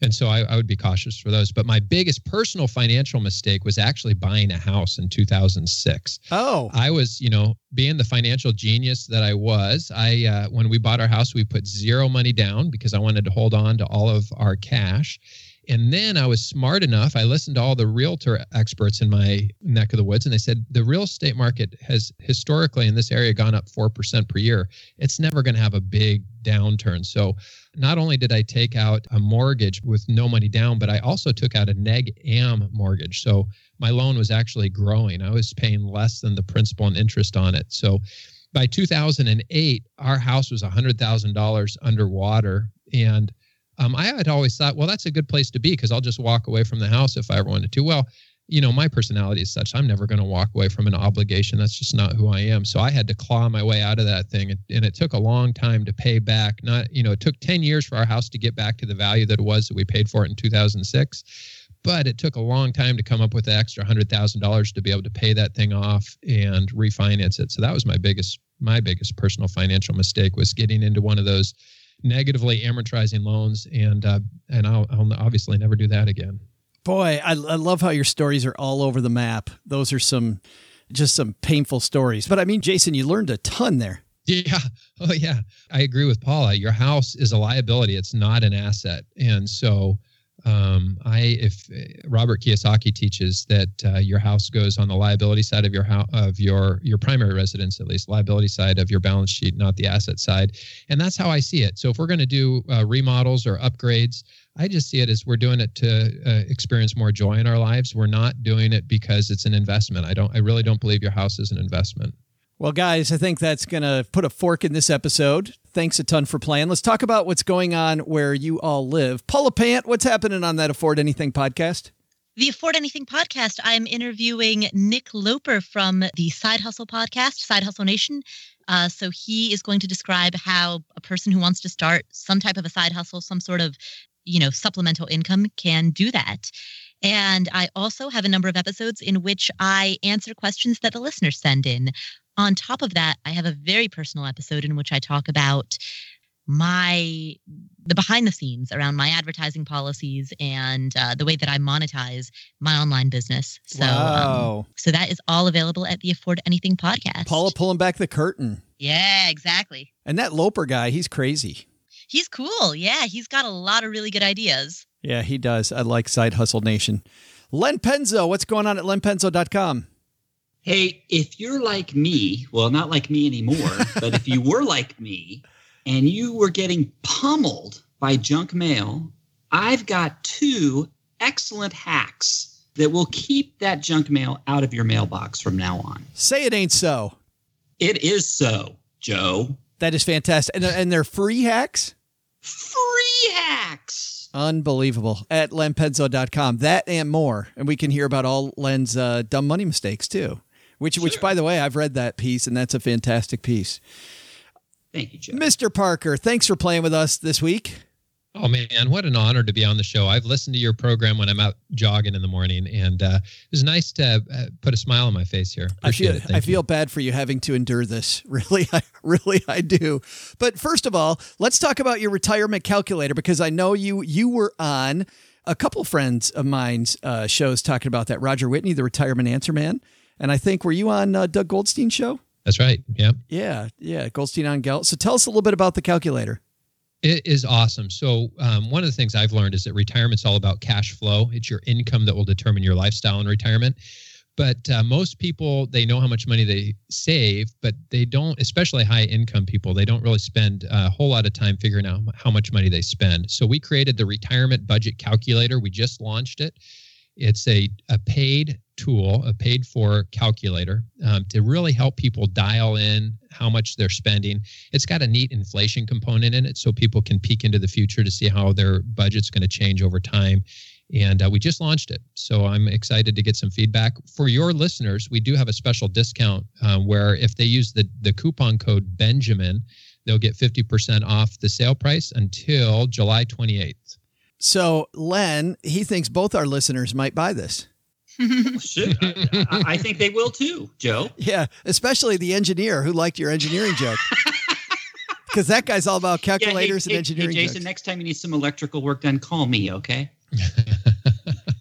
And so I, I, would be cautious for those. But my biggest personal financial mistake was actually buying a house in 2006. Oh, I was, you know, being the financial genius that I was. I uh, when we bought our house, we put zero money down because I wanted to hold on to all of our cash. And then I was smart enough. I listened to all the realtor experts in my neck of the woods, and they said the real estate market has historically in this area gone up 4% per year. It's never going to have a big downturn. So not only did I take out a mortgage with no money down, but I also took out a neg am mortgage. So my loan was actually growing. I was paying less than the principal and interest on it. So by 2008, our house was $100,000 underwater. And um, I had always thought, well, that's a good place to be because I'll just walk away from the house if I ever wanted to. Well, you know, my personality is such I'm never going to walk away from an obligation. That's just not who I am. So I had to claw my way out of that thing. And, and, it took a long time to pay back. Not, you know, it took 10 years for our house to get back to the value that it was that we paid for it in 2006. But it took a long time to come up with the extra $100,000 to be able to pay that thing off and refinance it. So that was my biggest, my biggest personal financial mistake was getting into one of those negatively amortizing loans. And, uh, and I'll, I'll obviously never do that again. Boy, I, I love how your stories are all over the map. Those are some just some painful stories. But I mean, Jason, you learned a ton there. Yeah. Oh, yeah. I agree with Paula. Your house is a liability. It's not an asset. And so, um, I if Robert Kiyosaki teaches that uh, your house goes on the liability side of your house of your your primary residence, at least liability side of your balance sheet, not the asset side. And that's how I see it. So if we're going to do uh, remodels or upgrades, I just see it as we're doing it to uh, experience more joy in our lives. We're not doing it because it's an investment. I don't. I really don't believe your house is an investment. Well, guys, I think that's going to put a fork in this episode. Thanks a ton for playing. Let's talk about what's going on where you all live. Paula Pant, what's happening on that Afford Anything podcast? The Afford Anything podcast, I'm interviewing Nick Loper from the Side Hustle podcast, Side Hustle Nation. Uh, so he is going to describe how a person who wants to start some type of a side hustle, some sort of you know, supplemental income can do that. And I also have a number of episodes in which I answer questions that the listeners send in. On top of that, I have a very personal episode in which I talk about my the behind the scenes around my advertising policies and uh, the way that I monetize my online business. So, um, wow. um, so that is all available at the Afford Anything podcast. Paula pulling back the curtain. Yeah, exactly. And that Loper guy, he's crazy he's cool. Yeah, he's got a lot of really good ideas. Yeah, he does. I like Side Hustle Nation. Len Penzo, what's going on at lenpenzo.com? Hey, if you're like me, well, not like me anymore, but if you were like me and you were getting pummeled by junk mail, I've got two excellent hacks that will keep that junk mail out of your mailbox from now on. Say it ain't so. It is so, Joe. That is fantastic. And, and they're free hacks? free hacks. Unbelievable. At lenpenzo.com. That and more. And we can hear about all Len's uh, dumb money mistakes too. Which, sure. which, by the way, I've read that piece, and that's a fantastic piece. Thank you, Joe. Mr. Parker, thanks for playing with us this week. Oh man, what an honor to be on the show! I've listened to your program when I'm out jogging in the morning, and uh, it was nice to uh, put a smile on my face here. Appreciate I feel, I feel bad for you having to endure this. Really, I really I do. But first of all, let's talk about your retirement calculator because I know you you were on a couple friends of mine's uh, shows talking about that. Roger Whitney, the retirement answer man, and I think were you on uh, Doug Goldstein's show? That's right. Yeah. Yeah, yeah. Goldstein on Gelt. So tell us a little bit about the calculator. It is awesome. So, um, one of the things I've learned is that retirement's all about cash flow. It's your income that will determine your lifestyle in retirement. But uh, most people, they know how much money they save, but they don't, especially high income people, they don't really spend a whole lot of time figuring out how much money they spend. So, we created the retirement budget calculator. We just launched it. It's a, a paid tool, a paid for calculator um, to really help people dial in how much they're spending. It's got a neat inflation component in it so people can peek into the future to see how their budget's going to change over time. And uh, we just launched it. So I'm excited to get some feedback. For your listeners, we do have a special discount um, where if they use the, the coupon code Benjamin, they'll get 50% off the sale price until July 28th. So Len, he thinks both our listeners might buy this. Oh, Should, I, I think they will too, Joe. Yeah, especially the engineer who liked your engineering joke. Because that guy's all about Yeah, hey, calculators hey, and engineering. Hey, Jason, jokes. next time you need some electrical work done, call me, okay?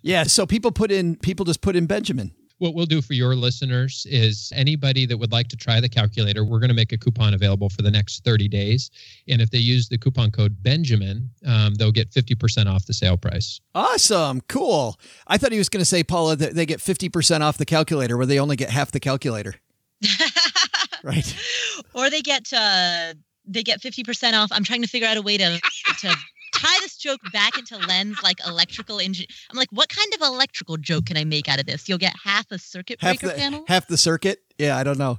Yeah, so people put in people just put in Benjamin. What we'll do for your listeners is anybody that would like to try the calculator, we're going to make a coupon available for the next 30 days. And if they use the coupon code Benjamin, um, they'll get 50% off the sale price. Awesome, cool. I thought he was going to say, Paula, that they get fifty percent off the calculator, where they only get half the calculator. Right. or they get uh they get 50% off. I'm trying to figure out a way to to tie this joke back into lens like electrical engine. I'm like, what kind of electrical joke can I make out of this? You'll get half a circuit Half breaker the panel. half the circuit. Yeah, I don't know.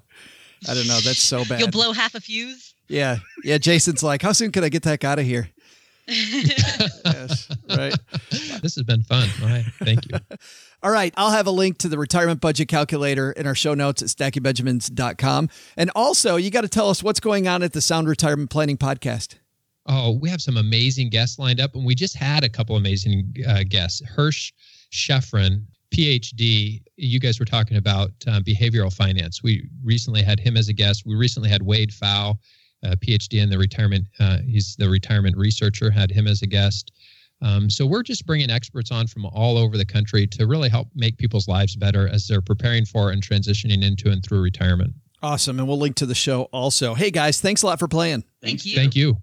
I don't know. That's so bad. You'll blow half a fuse. yeah, yeah. Jason's like, how soon can I get that out of here? yes, right. This has been fun. All right. Thank you. All right. I'll have a link to the retirement budget calculator in our show notes at stackingbenjamins.com. And also, you got to tell us what's going on at the Sound Retirement Planning Podcast. Oh, we have some amazing guests lined up, and we just had a couple amazing uh, guests. Hersh Shefrin, PhD. You guys were talking about uh, behavioral finance. We recently had him as a guest. We recently had Wade Pfau, uh, PhD in the retirement. Uh, he's the retirement researcher. Had him as a guest. Um, so we're just bringing experts on from all over the country to really help make people's lives better as they're preparing for and transitioning into and through retirement. Awesome. And we'll link to the show also. Hey, guys, thanks a lot for playing. Thank you. Thank you.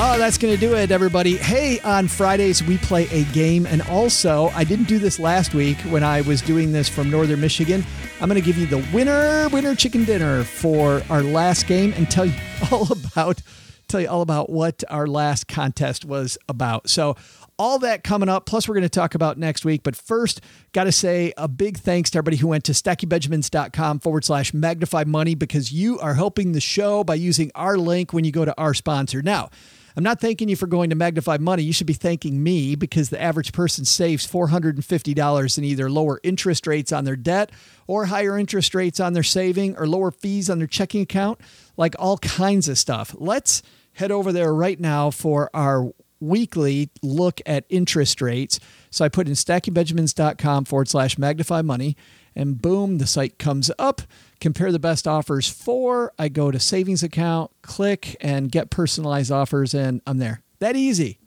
Oh, that's going to do it, everybody. Hey, on Fridays, we play a game. And also, I didn't do this last week when I was doing this from Northern Michigan. I'm going to give you the winner, winner chicken dinner for our last game and tell you all about tell you all about what our last contest was about. So, all that coming up. Plus, we're going to talk about next week. But first, got to say a big thanks to everybody who went to stackingbenjamins.com forward slash magnify money because you are helping the show by using our link when you go to our sponsor. Now, I'm not thanking you for going to Magnify Money. You should be thanking me because the average person saves $450 in either lower interest rates on their debt or higher interest rates on their saving or lower fees on their checking account, like all kinds of stuff. Let's head over there right now for our weekly look at interest rates. So I put in stackingbenjamins.com forward slash magnify money, and boom, the site comes up. Compare the best offers for. I go to savings account, click, and get personalized offers, and I'm there. That easy.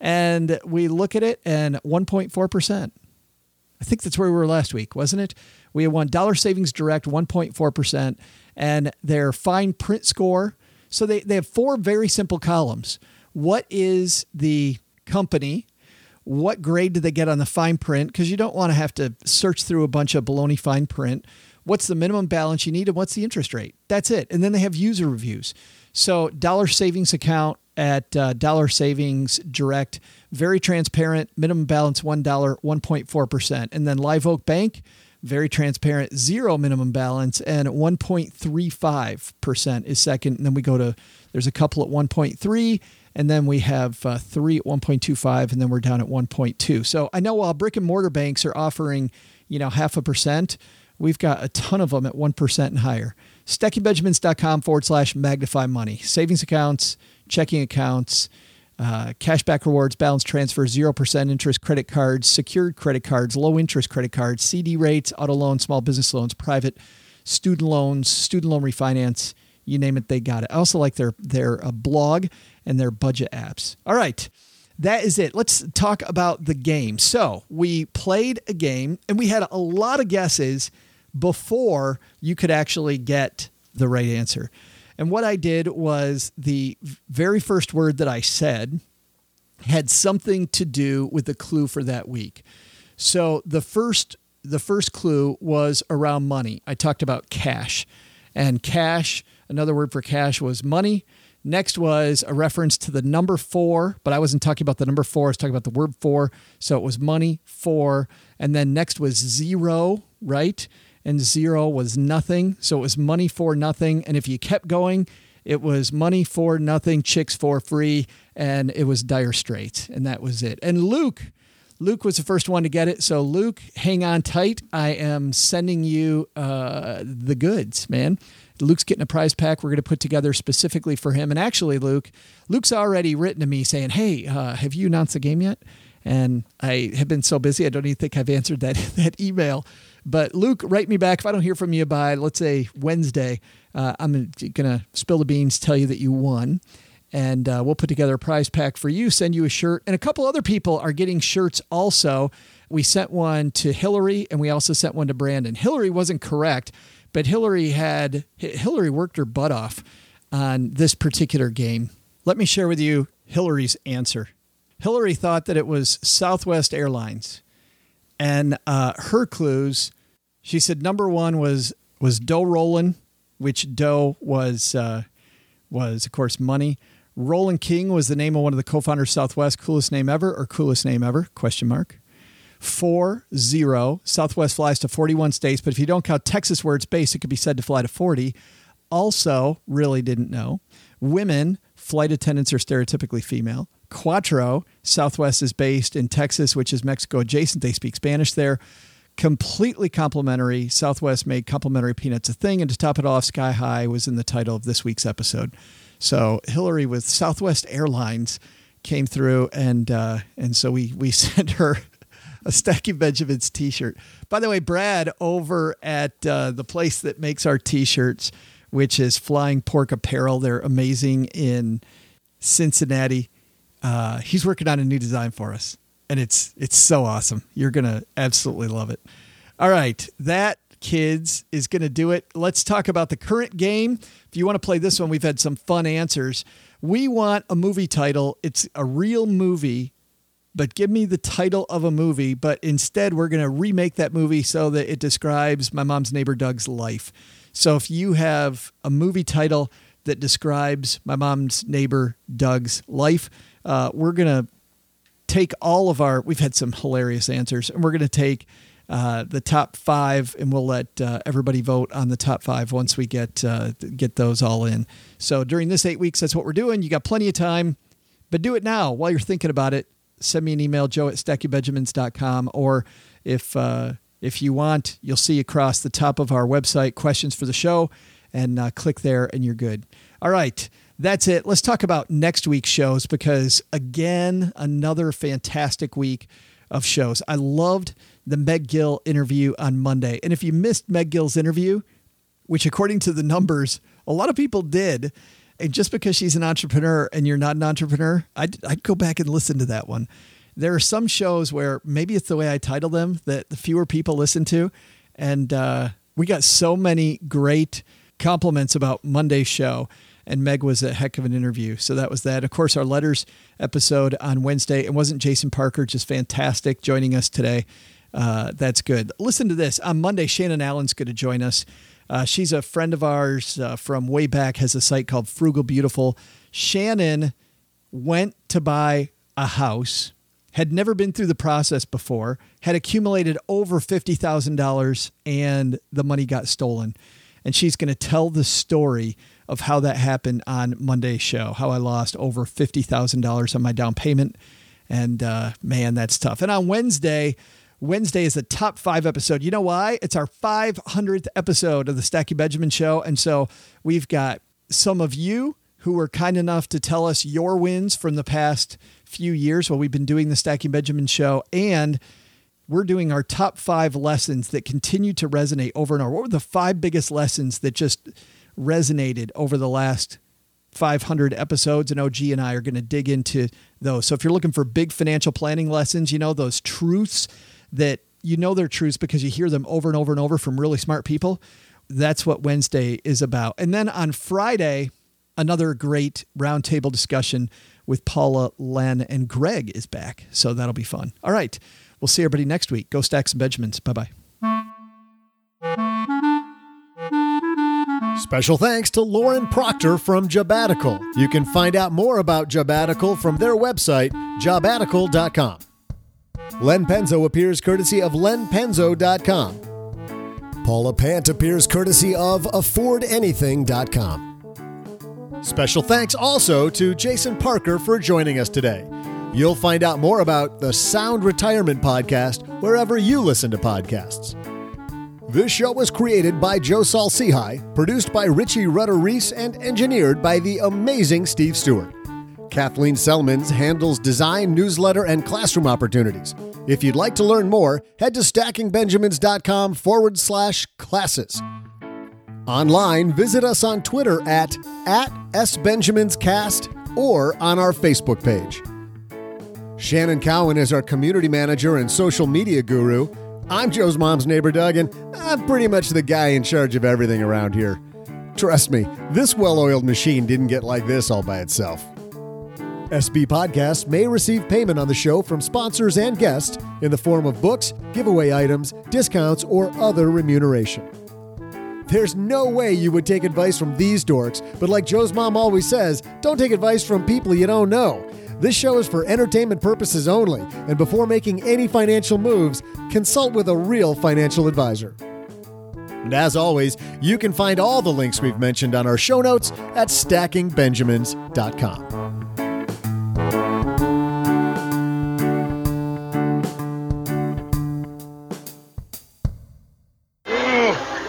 And we look at it, and 1.4%. I think that's where we were last week, wasn't it? We had one dollar savings direct, 1.4%, and their fine print score. So they, they have four very simple columns. What is the company? What grade did they get on the fine print? Because you don't want to have to search through a bunch of baloney fine print. What's the minimum balance you need and what's the interest rate? That's it. And then they have user reviews. So dollar savings account at uh, Dollar Savings Direct, very transparent, minimum balance $1, 1.4%. And then Live Oak Bank, very transparent, zero minimum balance, and 1.35% is second. And then we go to, there's a couple at 1.3, and then we have uh, three at 1.25, and then we're down at 1.2. So I know while brick and mortar banks are offering, you know, half a percent, we've got a ton of them at 1% and higher. StackingBenjamins.com forward slash magnify money. Savings accounts, checking accounts, uh, cashback rewards, balance transfer, 0% interest credit cards, secured credit cards, low interest credit cards, CD rates, auto loans, small business loans, private student loans, student loan refinance, you name it, they got it. I also like their, their uh, blog and their budget apps. All right. That is it. Let's talk about the game. So, we played a game and we had a lot of guesses before you could actually get the right answer. And what I did was the very first word that I said had something to do with the clue for that week. So the first the first clue was around money. I talked about cash. And cash, another word for cash was money. Next was a reference to the number four, but I wasn't talking about the number four. I was talking about the word four. So it was money, four. And then next was zero, right? And zero was nothing. So it was money for nothing. And if you kept going, it was money for nothing, chicks for free. And it was dire straits. And that was it. And Luke, Luke was the first one to get it. So, Luke, hang on tight. I am sending you uh, the goods, man. Luke's getting a prize pack we're going to put together specifically for him. And actually, Luke, Luke's already written to me saying, "Hey, uh, have you announced the game yet?" And I have been so busy, I don't even think I've answered that that email. But Luke, write me back if I don't hear from you by let's say Wednesday. Uh, I'm going to spill the beans, tell you that you won and uh, we'll put together a prize pack for you, send you a shirt. And a couple other people are getting shirts also. We sent one to Hillary and we also sent one to Brandon. Hillary wasn't correct, but Hillary had Hillary worked her butt off on this particular game. Let me share with you Hillary's answer. Hillary thought that it was Southwest Airlines, and uh, her clues. She said number one was was dough rolling, which dough was uh, was of course money. Rollin King was the name of one of the co-founders of Southwest. Coolest name ever or coolest name ever? Question mark. Four zero. Southwest flies to 41 states, but if you don't count Texas where it's based, it could be said to fly to 40. Also, really didn't know. Women, flight attendants are stereotypically female. Quattro, Southwest is based in Texas, which is Mexico adjacent. They speak Spanish there. Completely complimentary. Southwest made complimentary peanuts a thing. And to top it off, Sky High was in the title of this week's episode. So Hillary with Southwest Airlines came through, and uh, and so we we sent her a Stacking Benjamins T-shirt. By the way, Brad over at uh, the place that makes our T-shirts, which is Flying Pork Apparel. They're amazing in Cincinnati. Uh, he's working on a new design for us, and it's it's so awesome. You're gonna absolutely love it. All right, that kids is to do it. Let's talk about the current game. If you want to play this one, we've had some fun answers. We want a movie title. It's a real movie, but give me the title of a movie. But instead, we're going to remake that movie so that it describes my mom's neighbor Doug's life. So if you have a movie title that describes my mom's neighbor Doug's life, uh, we're going to take all of our, we've had some hilarious answers, and we're going to take uh, the top five, and we'll let uh, everybody vote on the top five once we get uh, get those all in. So during this eight weeks, that's what we're doing. You got plenty of time, but do it now while you're thinking about it. Send me an email, joe at stackingbenjamins.com, or if uh, if you want, you'll see across the top of our website questions for the show, and uh, click there, and you're good. All right. That's it. Let's talk about next week's shows because, again, another fantastic week of shows. I loved the Meg Gill interview on Monday. And if you missed Meg Gill's interview, which according to the numbers, a lot of people did, and just because she's an entrepreneur and you're not an entrepreneur, I'd, I'd go back and listen to that one. There are some shows where maybe it's the way I title them that the fewer people listen to. And uh, we got so many great compliments about Monday's show and Meg was a heck of an interview. So that was that. Of course, our letters episode on Wednesday. It wasn't Jason Parker, just fantastic joining us today. Uh, that's good. Listen to this. On Monday, Shannon Allen's going to join us. Uh, she's a friend of ours uh, from way back, has a site called Frugal Beautiful. Shannon went to buy a house, had never been through the process before, had accumulated over $50,000, and the money got stolen. And she's going to tell the story of how that happened on Monday's show, how I lost over $50,000 on my down payment. And uh, man, that's tough. And on Wednesday, Wednesday is the top five episode. You know why? It's our 500th episode of the Stacking Benjamins Show. And so we've got some of you who were kind enough to tell us your wins from the past few years while we've been doing the Stacking Benjamins Show. And we're doing our top five lessons that continue to resonate over and over. What were the five biggest lessons that just resonated over the last 500 episodes? And OG and I are going to dig into those. So if you're looking for big financial planning lessons, you know, those truths that you know they're truths because you hear them over and over and over from really smart people. That's what Wednesday is about. And then on Friday, another great roundtable discussion with Paula, Len, and Greg is back. So that'll be fun. All right. We'll see everybody next week. Go Stacks and Benjamins. Bye bye. Special thanks to Lauren Proctor from Jobbatical. You can find out more about Jobbatical from their website, jobbatical.com. Len Penzo appears courtesy of lenpenzo.com. Paula Pant appears courtesy of affordanything.com. Special thanks also to Jason Parker for joining us today. You'll find out more about the Sound Retirement Podcast wherever you listen to podcasts. This show was created by Joe Saul-Sehy, produced by Richie Rudder Reese, and engineered by the amazing Steve Stewart. Kathleen Selmans handles design, newsletter, and classroom opportunities. If you'd like to learn more, head to stackingbenjamins.com forward slash classes. Online, visit us on Twitter at, at SBenjaminsCast or on our Facebook page. Shannon Cowan is our community manager and social media guru. I'm Joe's mom's neighbor, Doug, and I'm pretty much the guy in charge of everything around here. Trust me, this well oiled machine didn't get like this all by itself. SB Podcasts may receive payment on the show from sponsors and guests in the form of books, giveaway items, discounts, or other remuneration. There's no way you would take advice from these dorks, but like Joe's mom always says, don't take advice from people you don't know. This show is for entertainment purposes only, and before making any financial moves, consult with a real financial advisor. And as always, you can find all the links we've mentioned on our show notes at stackingbenjamins.com.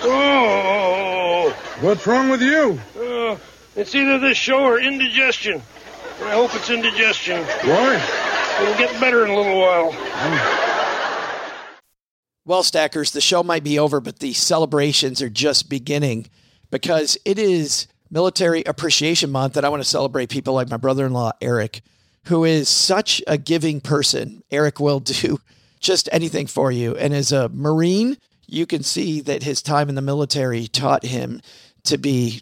Oh, What's wrong with you? uh, it's either this show or indigestion. I hope it's indigestion. Why? It'll get better in a little while. Well, Stackers, the show might be over, but the celebrations are just beginning because it is Military Appreciation Month, and I want to celebrate people like my brother in law, Eric, who is such a giving person. Eric will do just anything for you. And as a Marine, you can see that his time in the military taught him to be